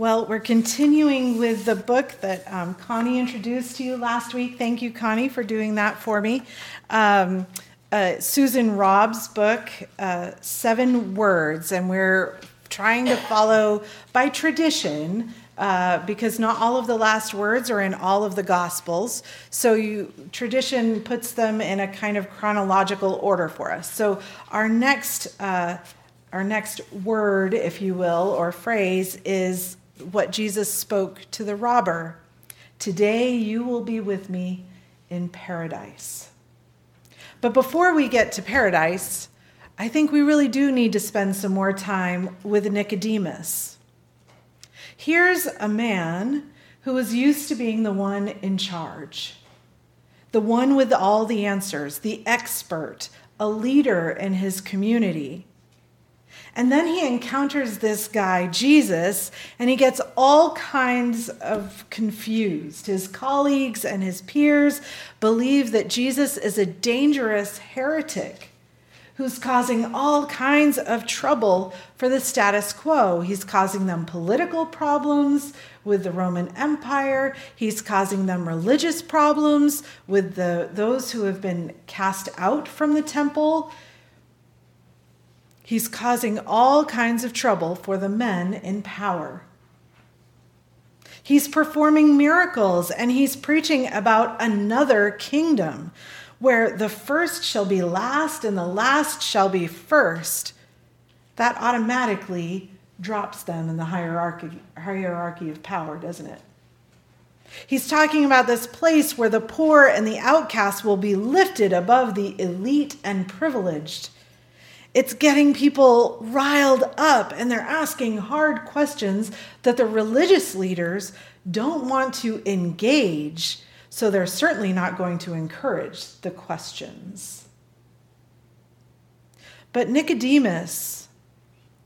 Well, we're continuing with the book that um, Connie introduced to you last week. Thank you, Connie, for doing that for me. Um, uh, Susan Robb's book, uh, Seven Words, and we're trying to follow by tradition. Uh, because not all of the last words are in all of the gospels so you tradition puts them in a kind of chronological order for us so our next uh, our next word if you will or phrase is what Jesus spoke to the robber Today you will be with me in paradise. But before we get to paradise, I think we really do need to spend some more time with Nicodemus. Here's a man who was used to being the one in charge, the one with all the answers, the expert, a leader in his community. And then he encounters this guy, Jesus, and he gets all kinds of confused. His colleagues and his peers believe that Jesus is a dangerous heretic who's causing all kinds of trouble for the status quo. He's causing them political problems with the Roman Empire, he's causing them religious problems with the, those who have been cast out from the temple. He's causing all kinds of trouble for the men in power. He's performing miracles and he's preaching about another kingdom where the first shall be last and the last shall be first. That automatically drops them in the hierarchy, hierarchy of power, doesn't it? He's talking about this place where the poor and the outcast will be lifted above the elite and privileged. It's getting people riled up and they're asking hard questions that the religious leaders don't want to engage, so they're certainly not going to encourage the questions. But Nicodemus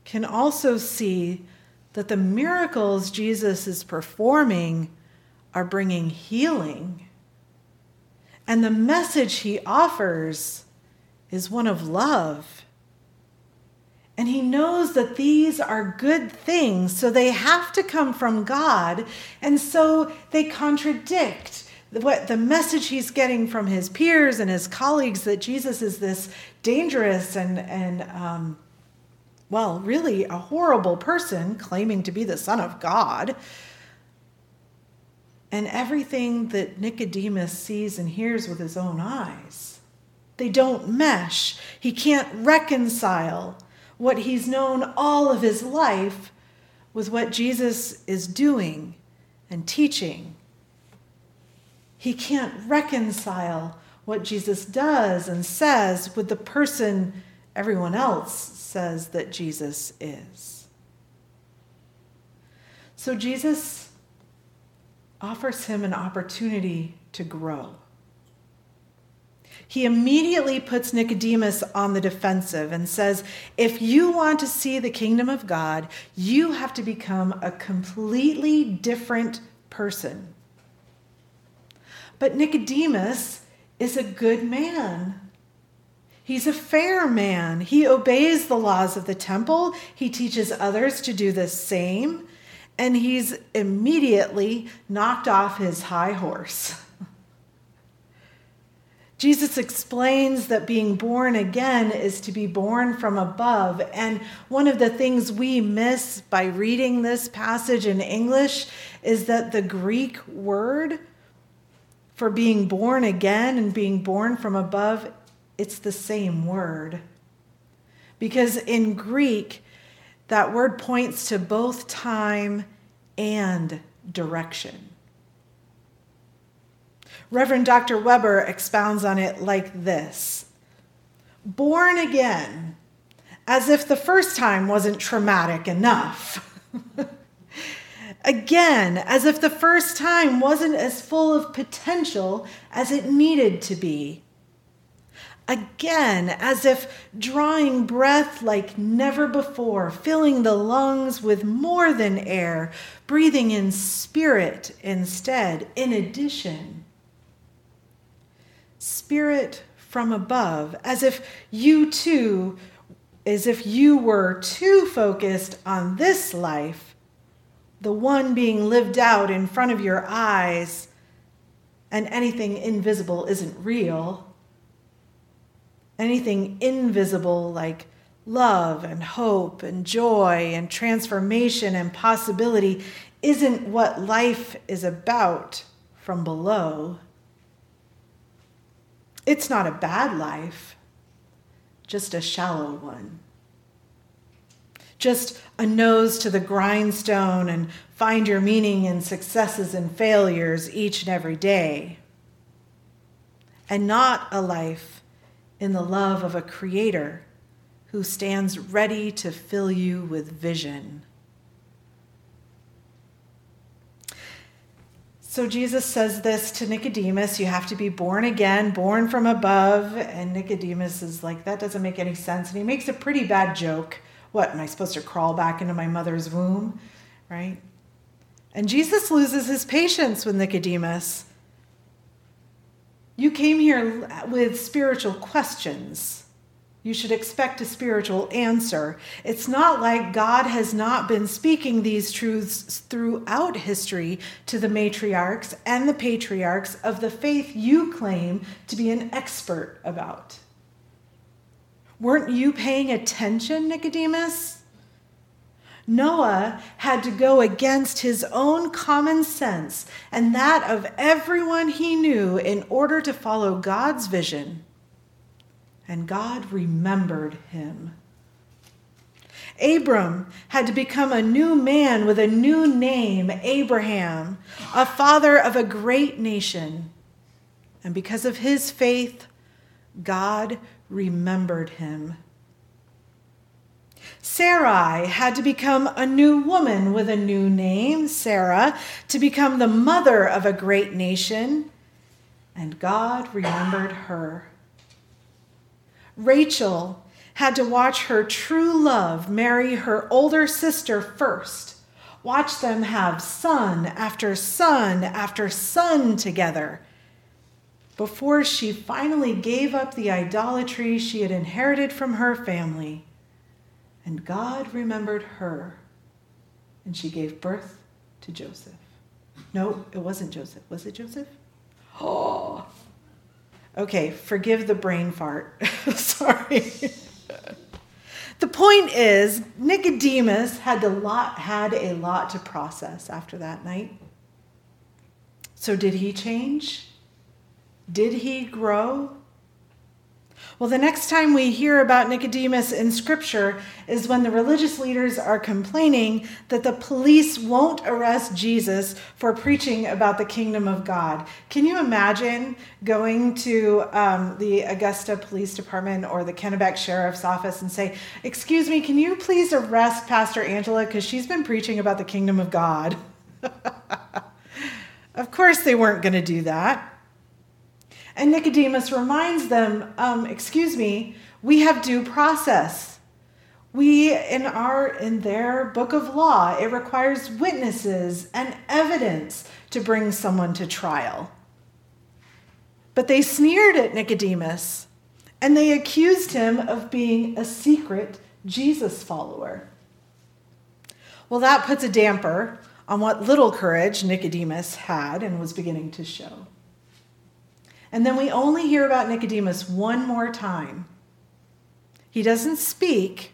can also see that the miracles Jesus is performing are bringing healing. And the message he offers is one of love and he knows that these are good things, so they have to come from God. And so they contradict what the message he's getting from his peers and his colleagues that Jesus is this dangerous and, and um, well, really a horrible person claiming to be the Son of God. And everything that Nicodemus sees and hears with his own eyes. They don't mesh. He can't reconcile what he's known all of his life with what Jesus is doing and teaching. He can't reconcile what Jesus does and says with the person everyone else says that Jesus is. So Jesus offers him an opportunity to grow he immediately puts Nicodemus on the defensive and says, If you want to see the kingdom of God, you have to become a completely different person. But Nicodemus is a good man. He's a fair man. He obeys the laws of the temple. He teaches others to do the same. And he's immediately knocked off his high horse. Jesus explains that being born again is to be born from above. And one of the things we miss by reading this passage in English is that the Greek word for being born again and being born from above, it's the same word. Because in Greek, that word points to both time and direction. Reverend Dr. Weber expounds on it like this Born again, as if the first time wasn't traumatic enough. Again, as if the first time wasn't as full of potential as it needed to be. Again, as if drawing breath like never before, filling the lungs with more than air, breathing in spirit instead, in addition spirit from above, as if you too, as if you were too focused on this life the one being lived out in front of your eyes, and anything invisible isn't real. Anything invisible, like love and hope and joy and transformation and possibility, isn't what life is about from below. It's not a bad life, just a shallow one. Just a nose to the grindstone and find your meaning in successes and failures each and every day. And not a life in the love of a creator who stands ready to fill you with vision. So Jesus says this to Nicodemus you have to be born again, born from above. And Nicodemus is like, that doesn't make any sense. And he makes a pretty bad joke. What, am I supposed to crawl back into my mother's womb? Right? And Jesus loses his patience with Nicodemus. You came here with spiritual questions you should expect a spiritual answer. It's not like God has not been speaking these truths throughout history to the matriarchs and the patriarchs of the faith you claim to be an expert about. Weren't you paying attention, Nicodemus? Noah had to go against his own common sense and that of everyone he knew in order to follow God's vision and God remembered him. Abram had to become a new man with a new name, Abraham, a father of a great nation. And because of his faith, God remembered him. Sarai had to become a new woman with a new name, Sarah, to become the mother of a great nation. And God remembered her. Rachel had to watch her true love marry her older sister first, watch them have son after son after son together before she finally gave up the idolatry she had inherited from her family. And God remembered her, and she gave birth to Joseph. No, it wasn't Joseph. Was it Joseph? Oh, Okay, forgive the brain fart. Sorry. the point is, Nicodemus had a lot had a lot to process after that night. So did he change? Did he grow? Well, the next time we hear about Nicodemus in Scripture is when the religious leaders are complaining that the police won't arrest Jesus for preaching about the kingdom of God. Can you imagine going to um, the Augusta Police Department or the Kennebec Sheriff's Office and say, Excuse me, can you please arrest Pastor Angela because she's been preaching about the kingdom of God? of course, they weren't going to do that. And Nicodemus reminds them, um, excuse me, we have due process. We, in our, in their book of law, it requires witnesses and evidence to bring someone to trial. But they sneered at Nicodemus and they accused him of being a secret Jesus follower. Well, that puts a damper on what little courage Nicodemus had and was beginning to show. And then we only hear about Nicodemus one more time. He doesn't speak,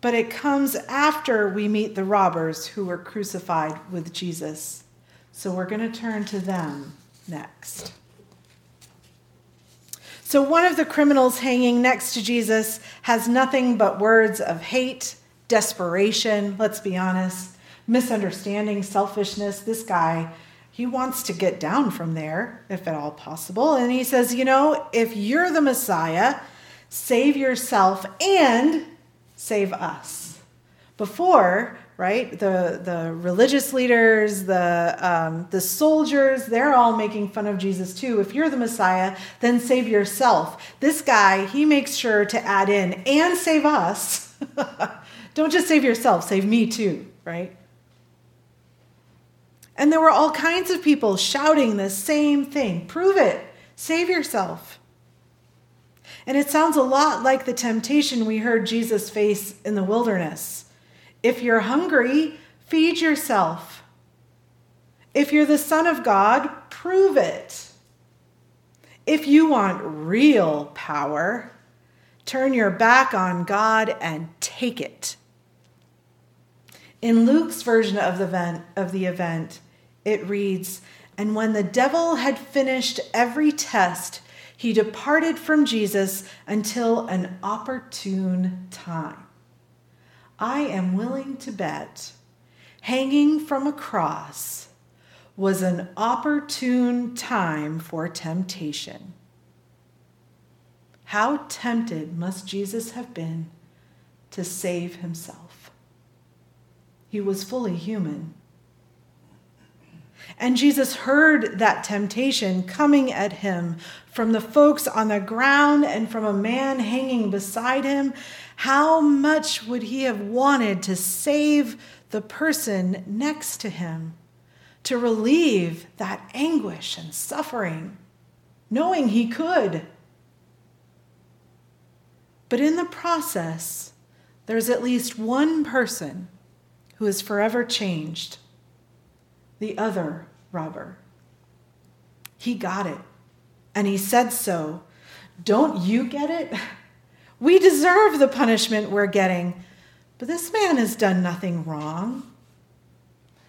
but it comes after we meet the robbers who were crucified with Jesus. So we're going to turn to them next. So one of the criminals hanging next to Jesus has nothing but words of hate, desperation, let's be honest, misunderstanding, selfishness. This guy he wants to get down from there, if at all possible. And he says, You know, if you're the Messiah, save yourself and save us. Before, right, the, the religious leaders, the, um, the soldiers, they're all making fun of Jesus too. If you're the Messiah, then save yourself. This guy, he makes sure to add in and save us. Don't just save yourself, save me too, right? And there were all kinds of people shouting the same thing prove it, save yourself. And it sounds a lot like the temptation we heard Jesus face in the wilderness. If you're hungry, feed yourself. If you're the Son of God, prove it. If you want real power, turn your back on God and take it. In Luke's version of the event, of the event it reads, And when the devil had finished every test, he departed from Jesus until an opportune time. I am willing to bet hanging from a cross was an opportune time for temptation. How tempted must Jesus have been to save himself? He was fully human. And Jesus heard that temptation coming at him from the folks on the ground and from a man hanging beside him. How much would he have wanted to save the person next to him? to relieve that anguish and suffering, knowing he could. But in the process, there's at least one person who is forever changed the other robber. He got it, and he said so. Don't you get it? We deserve the punishment we're getting, but this man has done nothing wrong.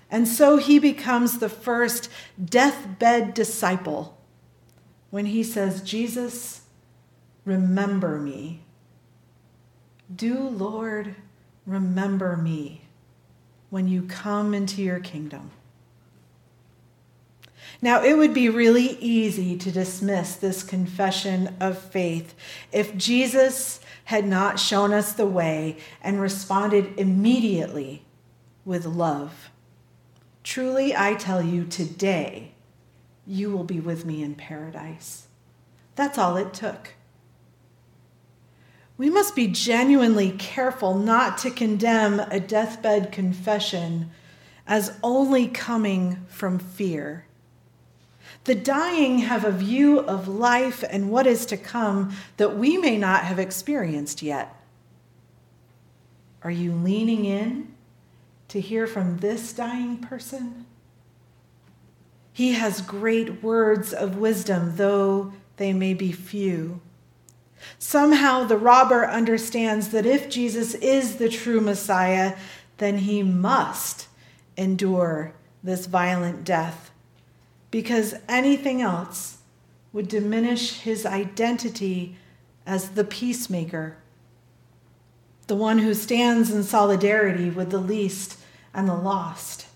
And so he becomes the first deathbed disciple when he says, Jesus, remember me. Do, Lord, remember me when you come into your kingdom. Now, it would be really easy to dismiss this confession of faith if Jesus had not shown us the way and responded immediately with love. Truly, I tell you, today you will be with me in paradise. That's all it took. We must be genuinely careful not to condemn a deathbed confession as only coming from fear. The dying have a view of life and what is to come that we may not have experienced yet. Are you leaning in to hear from this dying person? He has great words of wisdom, though they may be few. Somehow the robber understands that if Jesus is the true Messiah, then he must endure this violent death, because anything else would diminish his identity as the peacemaker the one who stands in solidarity with the least and the lost.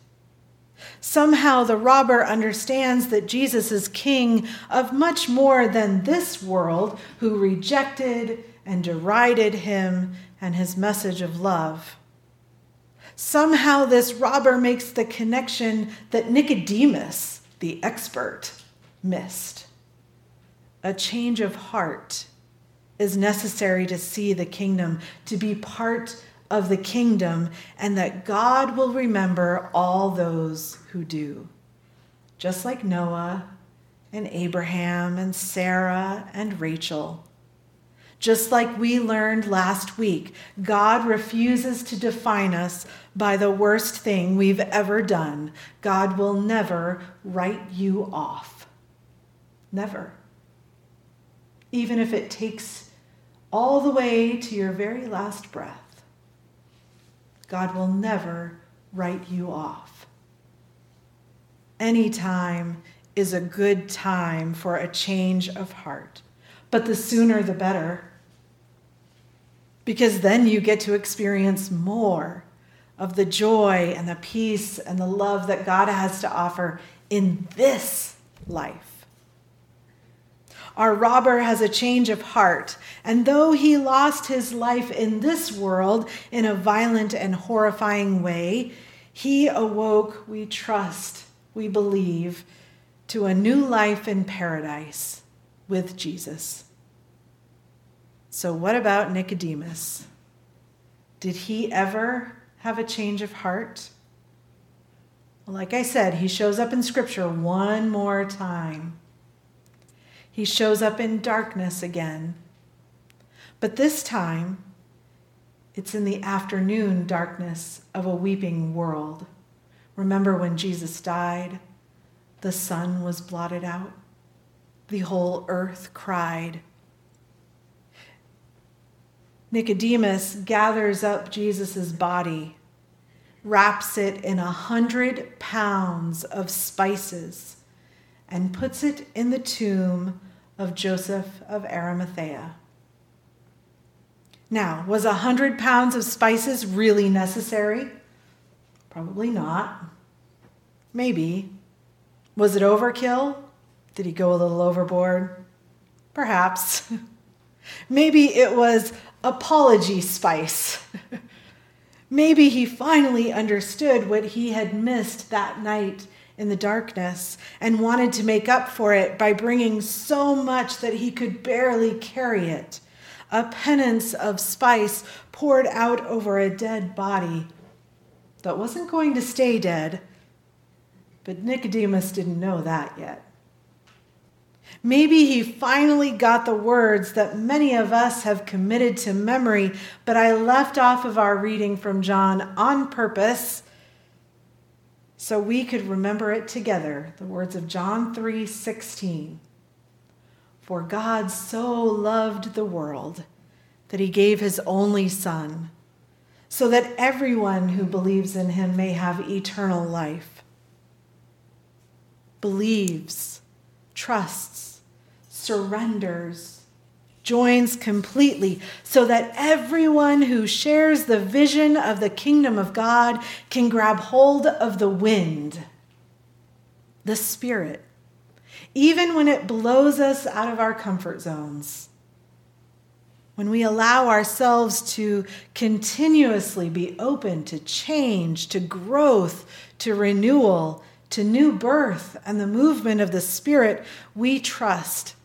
Somehow the robber understands that Jesus is king of much more than this world, who rejected and derided him and his message of love. Somehow this robber makes the connection that Nicodemus, the expert, missed a change of heart is necessary to see the kingdom, to be part of the kingdom, and that God will remember all those who do. Just like Noah and Abraham and Sarah and Rachel. Just like we learned last week, God refuses to define us by the worst thing we've ever done. God will never write you off. Never. Even if it takes all the way to your very last breath, God will never write you off. Any time is a good time for a change of heart, but the sooner the better. Because then you get to experience more of the joy and the peace and the love that God has to offer in this life. Our robber has a change of heart, and though he lost his life in this world in a violent and horrifying way, he awoke, we trust, we believe, to a new life in paradise with Jesus. So, what about Nicodemus? Did he ever have a change of heart? like I said, he shows up in Scripture one more time. He shows up in darkness again. But this time, it's in the afternoon darkness of a weeping world. Remember when Jesus died, the sun was blotted out, the whole earth cried. Nicodemus gathers up Jesus' body, wraps it in a hundred pounds of spices, and puts it in the tomb of Joseph of Arimathea. Now, was a hundred pounds of spices really necessary? Probably not. Maybe. Was it overkill? Did he go a little overboard? Perhaps. Maybe it was apology spice. Maybe he finally understood what he had missed that night in the darkness and wanted to make up for it by bringing so much that he could barely carry it. A penance of spice poured out over a dead body that wasn't going to stay dead. But Nicodemus didn't know that yet. Maybe he finally got the words that many of us have committed to memory, but I left off of our reading from John on purpose so we could remember it together. The words of John 3:16. For God so loved the world that he gave his only son so that everyone who believes in him may have eternal life. Believes, trusts, surrenders, joins completely, so that everyone who shares the vision of the kingdom of God can grab hold of the wind, the Spirit, even when it blows us out of our comfort zones. When we allow ourselves to continuously be open to change, to growth, to renewal, to new birth, and the movement of the Spirit, we trust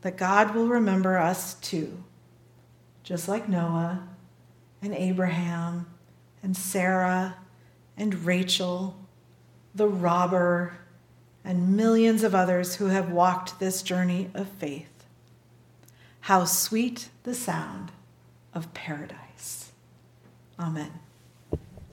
that God will remember us too, just like Noah and Abraham and Sarah and Rachel, the robber, and millions of others who have walked this journey of faith. How sweet the sound of paradise. Amen.